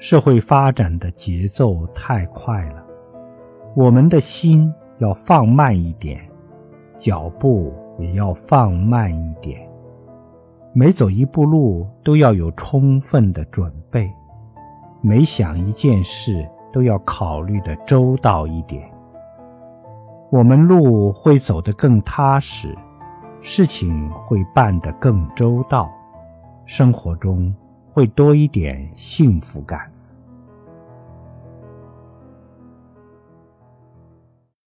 社会发展的节奏太快了，我们的心要放慢一点，脚步也要放慢一点。每走一步路都要有充分的准备，每想一件事都要考虑的周到一点。我们路会走得更踏实，事情会办得更周到，生活中会多一点幸福感。